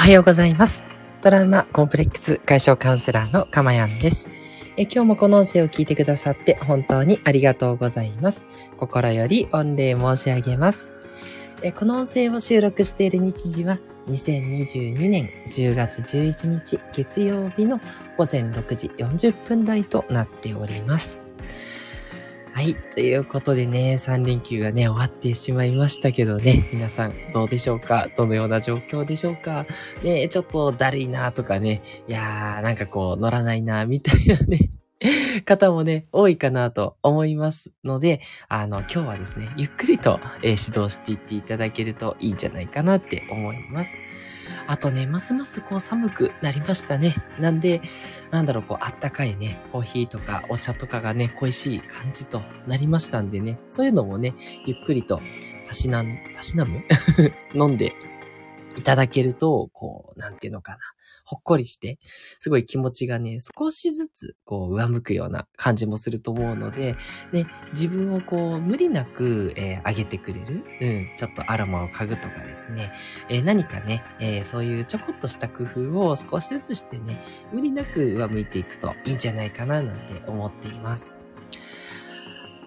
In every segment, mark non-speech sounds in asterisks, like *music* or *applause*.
おはようございます。トラウマコンプレックス解消カウンセラーのかまやんです。え今日もこの音声を聞いてくださって本当にありがとうございます。心より御礼申し上げます。えこの音声を収録している日時は2022年10月11日月曜日の午前6時40分台となっております。はい。ということでね、3連休がね、終わってしまいましたけどね、皆さんどうでしょうか？どのような状況でしょうか？ね、ちょっとだるいなとかね、いやー、なんかこう乗らないなみたいなね、*laughs* 方もね、多いかなと思いますので、あの、今日はですね、ゆっくりと、えー指導していっていただけるといいんじゃないかなって思います。あとね、ますますこう寒くなりましたね。なんで、なんだろう、こう、あったかいね、コーヒーとかお茶とかがね、恋しい感じとなりましたんでね、そういうのもね、ゆっくりと、たしな、たしなむ？*laughs* 飲んでいただけると、こう、なんていうのかな。ほっこりして、すごい気持ちがね、少しずつ、こう、上向くような感じもすると思うので、ね、自分をこう、無理なく、えー上げてくれる、うん、ちょっとアロマを嗅ぐとかですね、えー何かね、えーそういうちょこっとした工夫を少しずつしてね、無理なく上向いていくといいんじゃないかななんて思っています。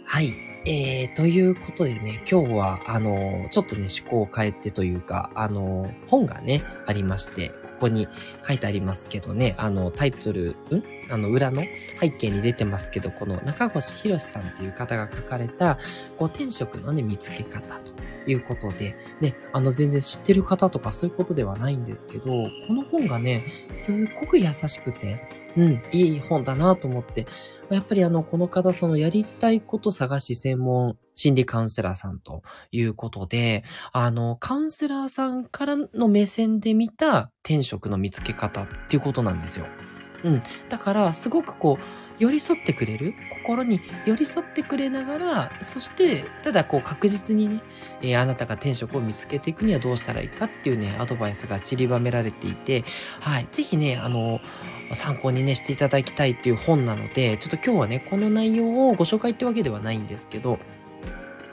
はい。えー、ということでね、今日は、あの、ちょっとね、趣向を変えてというか、あの、本がね、ありまして、ここに書いてありますけどね、あの、タイトル、ん？あの、裏の背景に出てますけど、この中越博さんっていう方が書かれた、こう、天職のね、見つけ方と。いうことで、ね、あの、全然知ってる方とかそういうことではないんですけど、この本がね、すっごく優しくて、うん、いい本だなと思って、やっぱりあの、この方、そのやりたいこと探し専門心理カウンセラーさんということで、あの、カウンセラーさんからの目線で見た転職の見つけ方っていうことなんですよ。うん。だから、すごくこう、寄り添ってくれる？心に寄り添ってくれながら、そして、ただこう確実にね、えーあなたが転職を見つけていくにはどうしたらいいかっていうね、アドバイスが散りばめられていて、はい。ぜひね、あの、参考にね、していただきたいっていう本なので、ちょっと今日はね、この内容をご紹介ってわけではないんですけど、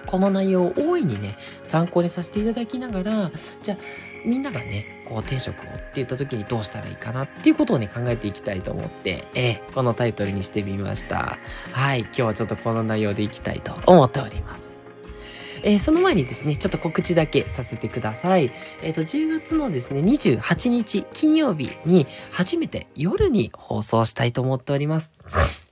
この内容を大いにね、参考にさせていただきながら、じゃあ、みんながね、こう転職をって言った時にどうしたらいいかなっていうことをね、考えていきたいと思って、えーこのタイトルにしてみました。はい、今日はちょっとこの内容でいきたいと思っております。えーその前にですね、ちょっと告知だけさせてください。えっ、と、10月のですね、28日金曜日に初めて夜に放送したいと思っております。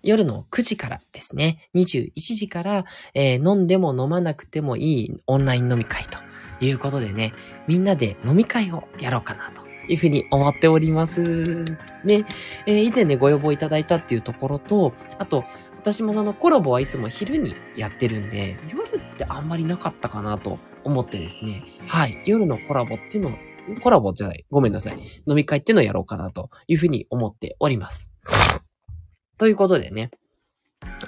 夜の9時からですね、21時から、えー飲んでも飲まなくてもいいオンライン飲み会ということでね、みんなで飲み会をやろうかなというふうに思っております。ね、えー以前ね、ご要望いただいたっていうところと、あと、私もそのコラボはいつも昼にやってるんで、夜ってあんまりなかったかなと思ってですね、はい、夜のコラボっていうの、コラボじゃない、ごめんなさい。飲み会っていうのをやろうかなというふうに思っております。ということでね、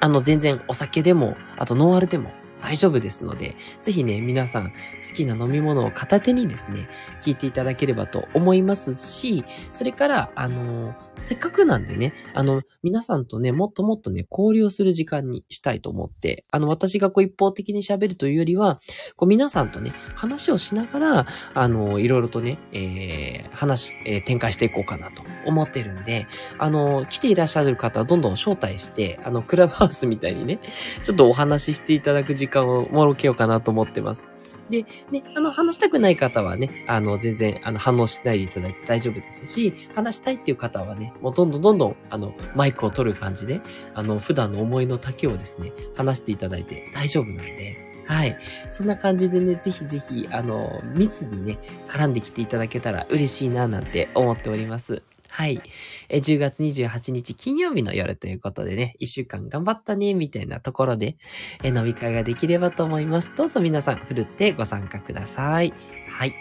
あの、全然お酒でも、あとノンアルでも大丈夫ですので、ぜひね、皆さん好きな飲み物を片手にですね、聞いていただければと思いますし、それから、あのせっかくなんでね、あの、皆さんとね、もっともっとね、交流する時間にしたいと思って、あの、私がこう一方的に喋るというよりは、こう皆さんとね、話をしながら、あの、いろいろとね、えー、話、えー展開していこうかなと思ってるんで、あの、来ていらっしゃる方どんどん招待して、あの、クラブハウスみたいにね、ちょっとお話ししていただく時間間を設けようかなと思ってます。で、ね、あの、話したくない方はね、あの、全然、あの、反応しないでいただいて大丈夫ですし、話したいっていう方はね、もうどんどんどんどん、あの、マイクを取る感じで、あの、普段の思いの丈をですね、話していただいて大丈夫なんで、はい。そんな感じでね、ぜひぜひ、あの、密にね、絡んできていただけたら嬉しいな、なんて思っております。はい。え、10月28日金曜日の夜ということでね、1週間頑張ったね、みたいなところで、え、飲み会ができればと思います。どうぞ皆さん、ふるってご参加ください。はい。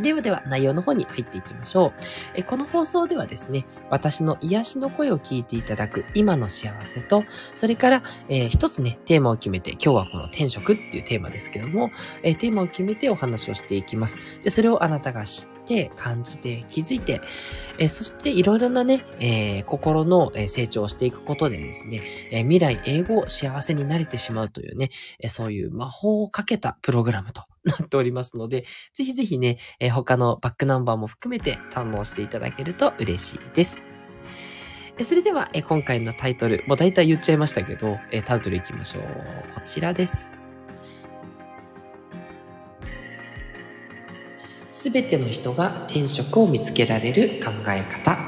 ではでは、内容の方に入っていきましょう。えこの放送ではですね、私の癒しの声を聞いていただく今の幸せと、それから、えー一つね、テーマを決めて、今日はこの転職っていうテーマですけども、えーテーマを決めてお話をしていきます。で、それをあなたが知ってて、感じて、気づいて、えーそしていろいろなね、えー心のえ成長をしていくことでですね、えー未来英語幸せになれてしまうというね、えーそういう魔法をかけたプログラムとなっておりますので、ぜひぜひね、えー、他のバックナンバーも含めて堪能していただけると嬉しいです。それでは、え今回のタイトル、もう大体言っちゃいましたけど、えタイトルいきましょう。こちらです。すべての人が転職を見つけられる考え方。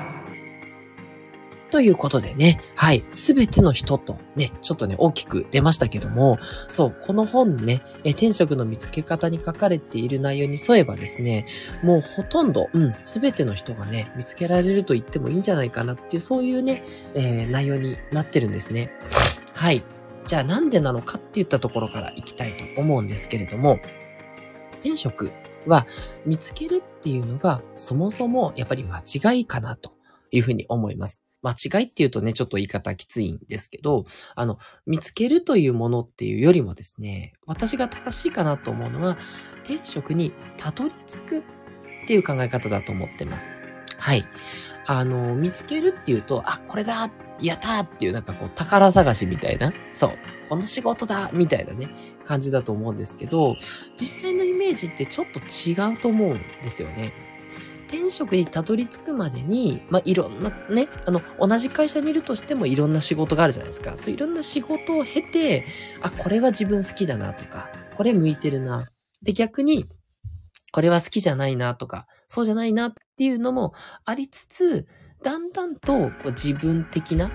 ということでね、はい、すべての人とね、ちょっとね、大きく出ましたけども、そう、この本ね、え転職の見つけ方に書かれている内容に沿えばですね、もうほとんど、うん、すべての人がね、見つけられると言ってもいいんじゃないかなっていう、そういうね、えー、内容になってるんですね。はい。じゃあなんでなのかって言ったところからいきたいと思うんですけれども、転職は見つけるっていうのがそもそもやっぱり間違いかなというふうに思います。間違いっていうとね、ちょっと言い方きついんですけど、あの、見つけるというものっていうよりもですね、私が正しいかなと思うのは、転職にたどり着くっていう考え方だと思ってます。はい。あの、見つけるっていうと、あ、これだやったーっていうなんかこう宝探しみたいな、そう、この仕事だみたいなね、感じだと思うんですけど、実際のイメージってちょっと違うと思うんですよね。転職にたどり着くまでに、まあ、いろんなね、あの、同じ会社にいるとしてもいろんな仕事があるじゃないですか。そういろんな仕事を経て、あ、これは自分好きだなとか、これ向いてるな。で、逆に、これは好きじゃないなとか、そうじゃないなっていうのもありつつ、だんだんとこう自分的な、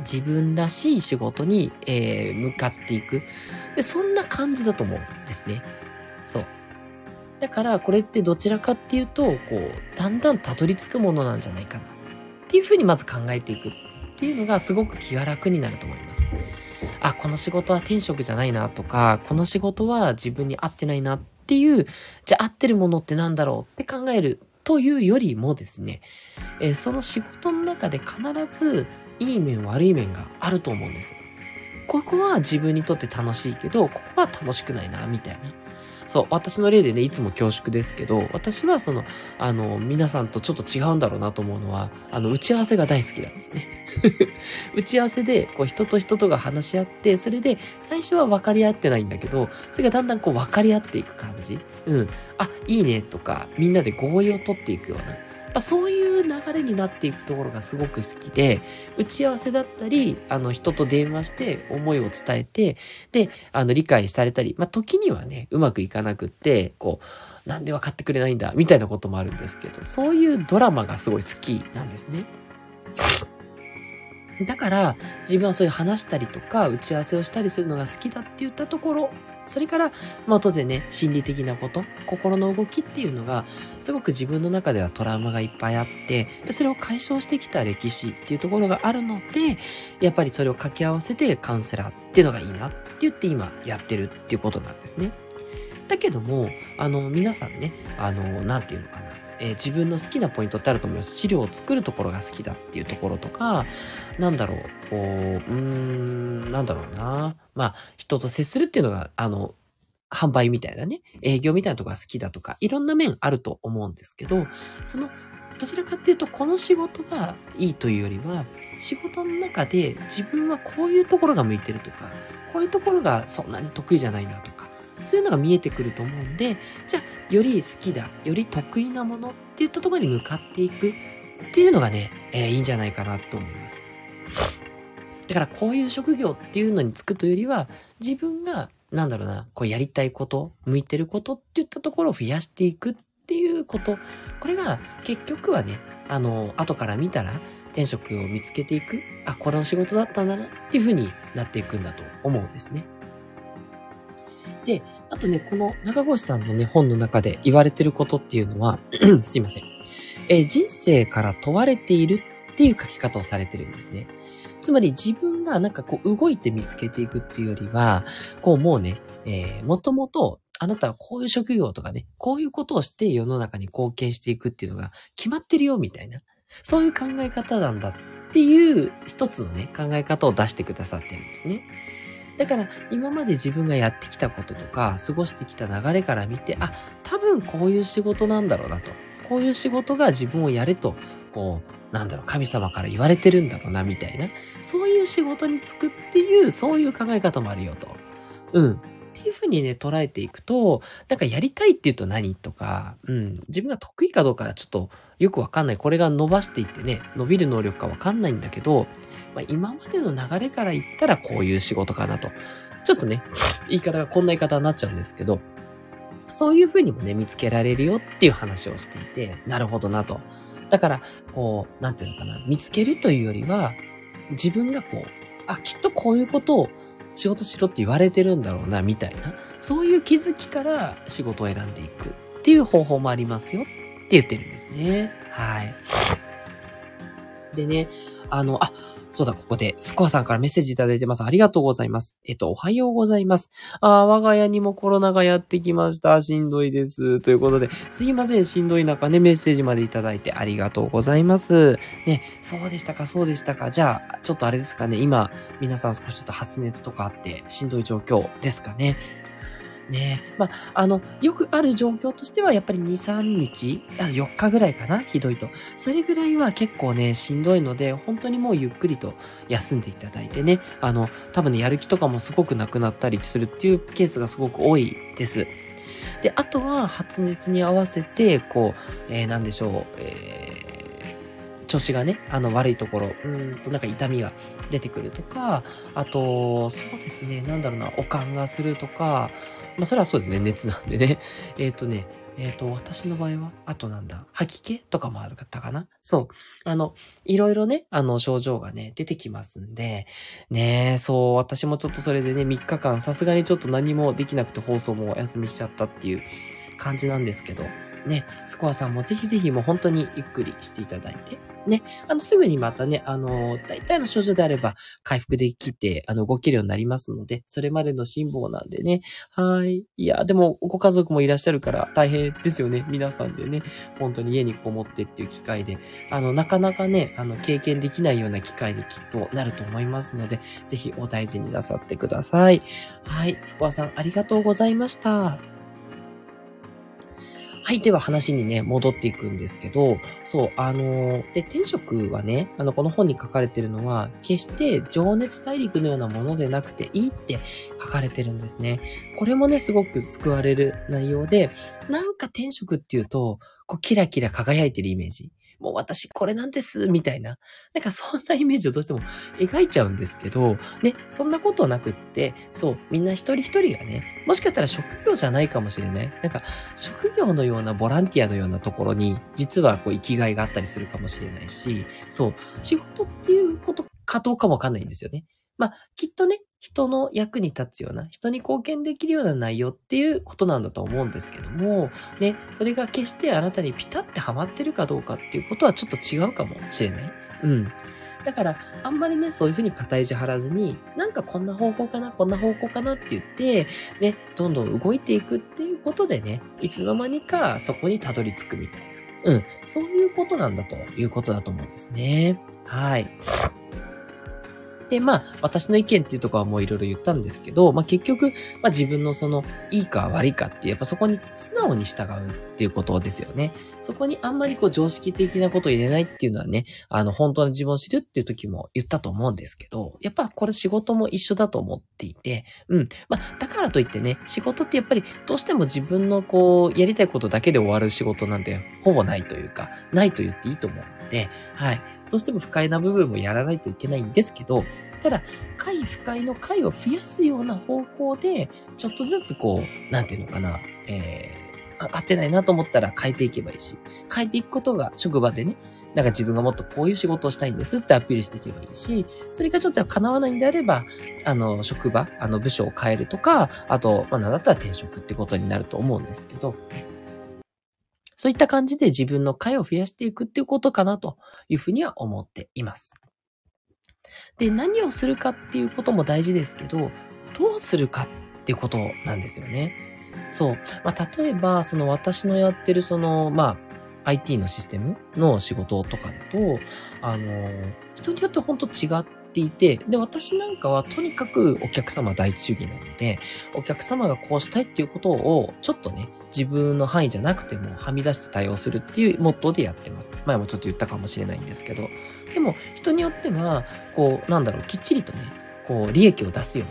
自分らしい仕事に、えー、向かっていくで。そんな感じだと思うんですね。そう。だからこれってどちらかっていうと、こう、だんだんたどり着くものなんじゃないかなっていうふうにまず考えていくっていうのがすごく気が楽になると思います。あ、この仕事は転職じゃないなとか、この仕事は自分に合ってないなっていう、じゃあ合ってるものってなんだろうって考えるというよりもですね、えー、その仕事の中で必ずいい面悪い面があると思うんです。ここは自分にとって楽しいけど、ここは楽しくないな、みたいな。そう、私の例でね、いつも恐縮ですけど、私はその、あの、皆さんとちょっと違うんだろうなと思うのは、あの、打ち合わせが大好きなんですね。*laughs* 打ち合わせで、こう、人と人とが話し合って、それで、最初は分かり合ってないんだけど、それがだんだんこう、分かり合っていく感じ。うん。あ、いいねとか、みんなで合意を取っていくような。ぱそういう流れになっていくところがすごく好きで、打ち合わせだったり、あの、人と電話して思いを伝えて、で、あの、理解されたり、まあ、時にはね、うまくいかなくって、こう、なんで分かってくれないんだ、みたいなこともあるんですけど、そういうドラマがすごい好きなんですね。だから、自分はそういう話したりとか、打ち合わせをしたりするのが好きだって言ったところ、それから、まあ当然ね、心理的なこと、心の動きっていうのが、すごく自分の中ではトラウマがいっぱいあって、それを解消してきた歴史っていうところがあるので、やっぱりそれを掛け合わせてカウンセラーっていうのがいいなって言って今やってるっていうことなんですね。だけども、あの、皆さんね、あの、なんていうのかな。えー、自分の好きなポイントってあると思います。資料を作るところが好きだっていうところとか、なんだろう、こう、うーん、なんだろうな。まあ、人と接するっていうのが、あの、販売みたいなね、営業みたいなとこが好きだとか、いろんな面あると思うんですけど、その、どちらかっていうと、この仕事がいいというよりは、仕事の中で自分はこういうところが向いてるとか、こういうところがそんなに得意じゃないなとか、そういうのが見えてくると思うんで、じゃあ、より好きだ、より得意なものっていったところに向かっていくっていうのがね、えー、いいんじゃないかなと思います。だからこういう職業っていうのに就くというよりは、自分が、なんだろうな、こうやりたいこと、向いてることっていったところを増やしていくっていうこと。これが結局はね、あの、後から見たら、転職を見つけていく、あ、これの仕事だったんだなっていう風になっていくんだと思うんですね。で、あとね、この中越さんのね、本の中で言われてることっていうのは *clears throat* すいません。えー、人生から問われているっていう書き方をされてるんですね。つまり自分がなんかこう動いて見つけていくっていうよりは、こうもうね、えー、もともとあなたはこういう職業とかね、こういうことをして世の中に貢献していくっていうのが決まってるよみたいな、そういう考え方なんだっていう一つのね、考え方を出してくださってるんですね。だから今まで自分がやってきたこととか過ごしてきた流れから見て、あ、多分こういう仕事なんだろうなと。こういう仕事が自分をやれと、こう、なんだろう、神様から言われてるんだろうな、みたいな。そういう仕事に就くっていう、そういう考え方もあるよと。うん。っていうふうにね、捉えていくと、なんかやりたいって言うと何とか、うん、自分が得意かどうかちょっとよくわかんない。これが伸ばしていってね、伸びる能力かわかんないんだけど、まあ、今までの流れから言ったらこういう仕事かなと。ちょっとね、*laughs* 言い方がこんな言い方になっちゃうんですけど、そういうふうにもね、見つけられるよっていう話をしていて、なるほどなと。だから、こう、なんていうのかな、見つけるというよりは、自分がこう、あ、きっとこういうことを仕事しろって言われてるんだろうな、みたいな。そういう気づきから仕事を選んでいくっていう方法もありますよって言ってるんですね。はい。でね、あの、あ、そうだ、ここで、スコアさんからメッセージいただいてます。ありがとうございます。えっと、おはようございます。ああ我が家にもコロナがやってきました。しんどいです。ということで、すいません。しんどい中ね、メッセージまでいただいてありがとうございます。ね、そうでしたか、そうでしたか。じゃあ、ちょっとあれですかね。今、皆さん少しちょっと発熱とかあって、しんどい状況ですかね。ねまあ、あの、よくある状況としては、やっぱり2、3日、あ4日ぐらいかな、ひどいと。それぐらいは結構ね、しんどいので、本当にもうゆっくりと休んでいただいてね、あの、多分ね、やる気とかもすごくなくなったりするっていうケースがすごく多いです。で、あとは発熱に合わせて、こう、えー、なんでしょう、えー調子がね、あの悪いところ、うんとなんか痛みが出てくるとか、あと、そうですね、なんだろうな、おかんがするとか、まあ、それはそうですね。熱なんでね。*laughs* えっ、ー、とね、えっ、ー、と、私の場合は、あとなんだ、吐き気とかもあるかったかなそう。あの、いろいろね、あの、症状がね、出てきますんで、ねそう、私もちょっとそれでね、3日間、さすがにちょっと何もできなくて放送もお休みしちゃったっていう感じなんですけど、ね、スコアさんもぜひぜひもう本当にゆっくりしていただいて、ね、あの、すぐにまたね、あの、大体の症状であれば回復できて、あの、動けるようになりますので、それまでの辛抱なんでね、はい。いや、でも、ご家族もいらっしゃるから大変ですよね。皆さんでね、本当に家にこもってっていう機会で、あの、なかなかね、あの、経験できないような機会にきっとなると思いますので、ぜひお大事になさってください。はい。スコアさん、ありがとうございました。はい。では話にね、戻っていくんですけど、そう、あのー、で、天職はね、あの、この本に書かれてるのは、決して情熱大陸のようなものでなくていいって書かれてるんですね。これもね、すごく救われる内容で、なんか天職っていうと、こう、キラキラ輝いてるイメージ。もう私これなんです、みたいな。なんかそんなイメージをどうしても描いちゃうんですけど、ね、そんなことなくって、そう、みんな一人一人がね、もしかしたら職業じゃないかもしれない。なんか、職業のようなボランティアのようなところに、実はこう生きがいがあったりするかもしれないし、そう、仕事っていうことかどうかもわかんないんですよね。まあ、きっとね、人の役に立つような、人に貢献できるような内容っていうことなんだと思うんですけども、ね、それが決してあなたにピタってハマってるかどうかっていうことはちょっと違うかもしれない。うん。だから、あんまりね、そういうふうに肩意地張らずに、なんかこんな方法かな、こんな方向かなって言って、ね、どんどん動いていくっていうことでね、いつの間にかそこにたどり着くみたいな。うん。そういうことなんだということだと思うんですね。はい。で、まあ、私の意見っていうとこはもういろいろ言ったんですけど、まあ結局、まあ自分のその、いいか悪いかっていう、やっぱそこに素直に従うっていうことですよね。そこにあんまりこう常識的なことを入れないっていうのはね、あの、本当の自分を知るっていう時も言ったと思うんですけど、やっぱこれ仕事も一緒だと思っていて、うん。まあ、だからといってね、仕事ってやっぱりどうしても自分のこう、やりたいことだけで終わる仕事なんてほぼないというか、ないと言っていいと思うので、はい。どうしても不快な部分もやらないといけないんですけど、ただ、快不快の快を増やすような方向で、ちょっとずつこう、なんていうのかな、えー、合ってないなと思ったら変えていけばいいし、変えていくことが職場でね、なんか自分がもっとこういう仕事をしたいんですってアピールしていけばいいし、それがちょっと叶わないんであれば、あの、職場、あの、部署を変えるとか、あと、まあ、なんだったら転職ってことになると思うんですけど、そういった感じで自分の会を増やしていくっていうことかなというふうには思っています。で、何をするかっていうことも大事ですけど、どうするかっていうことなんですよね。そう。まあ、例えば、その私のやってるその、まあ、IT のシステムの仕事とかだと、あの、人によって本当違っていて、で、私なんかはとにかくお客様第一主義なので、お客様がこうしたいっていうことを、ちょっとね、自分の範囲じゃなくてもはみ出して対応するっていうモットーでやってます。前もちょっと言ったかもしれないんですけど。でも、人によっては、こう、なんだろう、きっちりとね、こう、利益を出すよ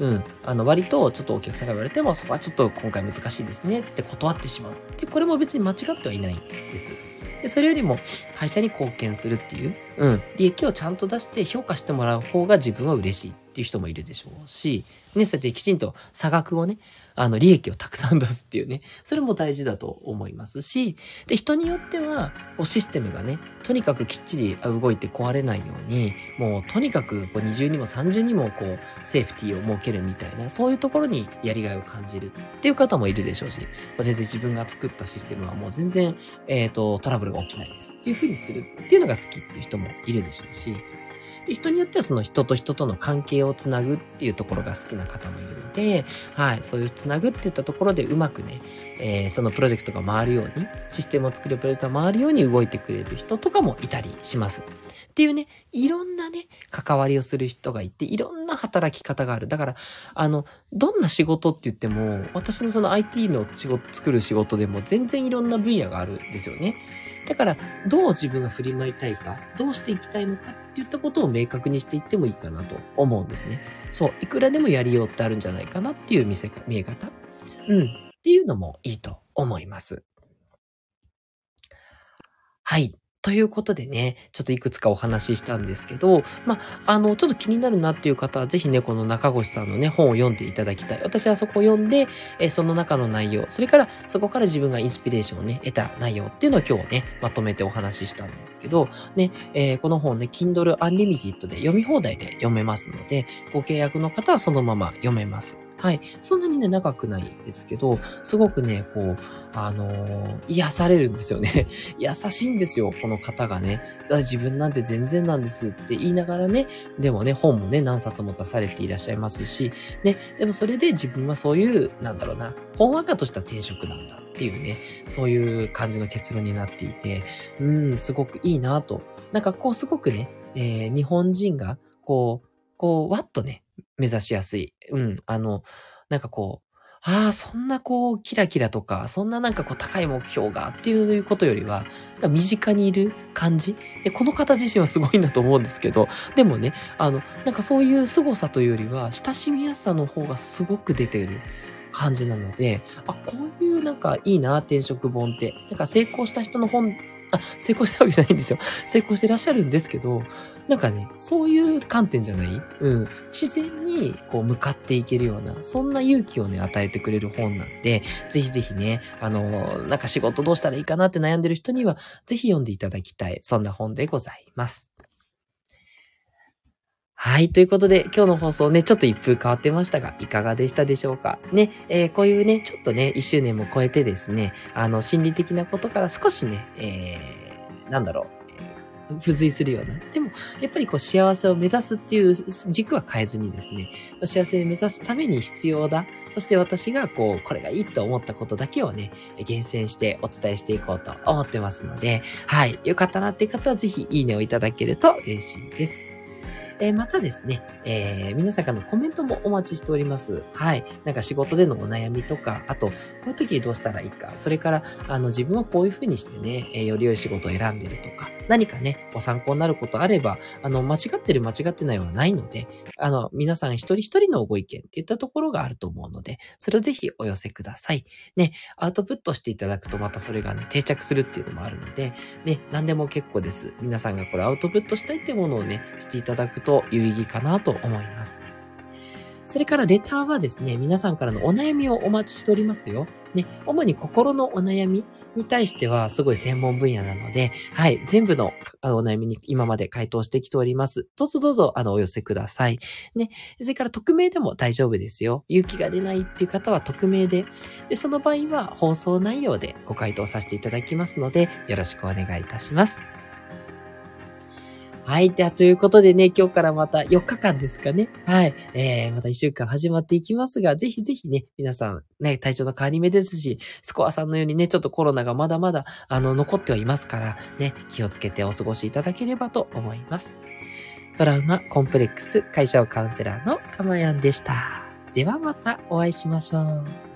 うに、うん、あの、割とちょっとお客さんが言われても、そこはちょっと今回難しいですね、つって断ってしまう。で、これも別に間違ってはいないです。で、それよりも会社に貢献するっていう、うん、利益をちゃんと出して評価してもらう方が自分は嬉しいっていう人もいるでしょうし、ね、そうやってきちんと差額をね、あの、利益をたくさん出すっていうね、それも大事だと思いますし、で、人によっては、こうシステムがね、とにかくきっちり動いて壊れないように、もうとにかくこう二重にも三重にもこう、セーフティーを設けるみたいな、そういうところにやりがいを感じるっていう方もいるでしょうし、まあ、全然自分が作ったシステムはもう全然、えっ、ー、と、トラブルが起きないですっていうふうにするっていうのが好きっていう人もいるでしょうし、で、人によってはその人と人との関係をつなぐっていうところが好きな方もいるので、はい、そういうつなぐっていったところでうまくね、えー、そのプロジェクトが回るように、システムを作るプロジェクトが回るように動いてくれる人とかもいたりします。っていうね、いろんなね、関わりをする人がいて、いろんな働き方がある。だから、あの、どんな仕事って言っても、私のその IT の仕事、作る仕事でも全然いろんな分野があるんですよね。だから、どう自分が振り舞いたいか、どうしていきたいのかっていったことを明確にしていってもいいかなと思うんですね。そう、いくらでもやりようってあるんじゃないかなっていう見せか、見え方。うん。っていうのもいいと思います。はい。ということでね、ちょっといくつかお話ししたんですけど、まあ、あの、ちょっと気になるなっていう方は、ぜひね、この中越さんのね、本を読んでいただきたい。私はそこを読んで、えその中の内容、それからそこから自分がインスピレーションをね、得た内容っていうのを今日ね、まとめてお話ししたんですけど、ね、えー、この本ね、Kindle Unlimited で読み放題で読めますので、ご契約の方はそのまま読めます。はい。そんなにね、長くないんですけど、すごくね、こう、あのー、癒されるんですよね。*laughs* 優しいんですよ、この方がね。自分なんて全然なんですって言いながらね、でもね、本もね、何冊も出されていらっしゃいますし、ね、でもそれで自分はそういう、なんだろうな、ほんわかとした転職なんだっていうね、そういう感じの結論になっていて、うん、すごくいいなと。なんかこう、すごくね、えー、日本人が、こう、こう、わっとね、目指しやすい。うん。あの、なんかこう、ああ、そんなこう、キラキラとか、そんななんかこう、高い目標がっていうことよりは、なんか身近にいる感じ？で、この方自身はすごいんだと思うんですけど、でもね、あの、なんかそういう凄さというよりは、親しみやすさの方がすごく出てる感じなので、あ、こういうなんかいいな、転職本って。なんか成功した人の本あ、成功したわけじゃないんですよ。成功してらっしゃるんですけど、なんかね、そういう観点じゃない？うん。自然にこう向かっていけるような、そんな勇気をね、与えてくれる本なんで、ぜひぜひね、あの、なんか仕事どうしたらいいかなって悩んでる人には、ぜひ読んでいただきたい、そんな本でございます。はい。ということで、今日の放送ね、ちょっと一風変わってましたが、いかがでしたでしょうか？ね、えー、こういうね、ちょっとね、一周年も超えてですね、あの、心理的なことから少しね、えー、なんだろう、付随するような。でも、やっぱりこう幸せを目指すっていう軸は変えずにですね、幸せを目指すために必要だ。そして私がこう、これがいいと思ったことだけをね、厳選してお伝えしていこうと思ってますので、はい。よかったなっていう方はぜひいいねをいただけると嬉しいです。えー、またですね、えー、皆さんからのコメントもお待ちしております。はい。なんか仕事でのお悩みとか、あと、こういう時どうしたらいいか、それから、あの、自分はこういうふうにしてね、えー、より良い仕事を選んでるとか、何かね、ご参考になることあれば、あの、間違ってる間違ってないはないので、あの、皆さん一人一人のご意見っていったところがあると思うので、それをぜひお寄せください。ね、アウトプットしていただくとまたそれがね、定着するっていうのもあるので、ね、何でも結構です。皆さんがこれアウトプットしたいっていうものをね、していただくとと有意義かなと思います。それからレターはですね、皆さんからのお悩みをお待ちしておりますよ。ね、主に心のお悩みに対してはすごい専門分野なので、はい、全部のお悩みに今まで回答してきております。どうぞどうぞ、あの、お寄せください。ね、それから匿名でも大丈夫ですよ。勇気が出ないっていう方は匿名で、で、その場合は放送内容でご回答させていただきますので、よろしくお願いいたします。はい。では、ということでね、今日からまた4日間ですかね。はい。えー、また1週間始まっていきますが、ぜひぜひね、皆さん、ね、体調の変わり目ですし、スコアさんのようにね、ちょっとコロナがまだまだ、あの、残ってはいますから、ね、気をつけてお過ごしいただければと思います。トラウマコンプレックス解消カウンセラーのかまやんでした。ではまたお会いしましょう。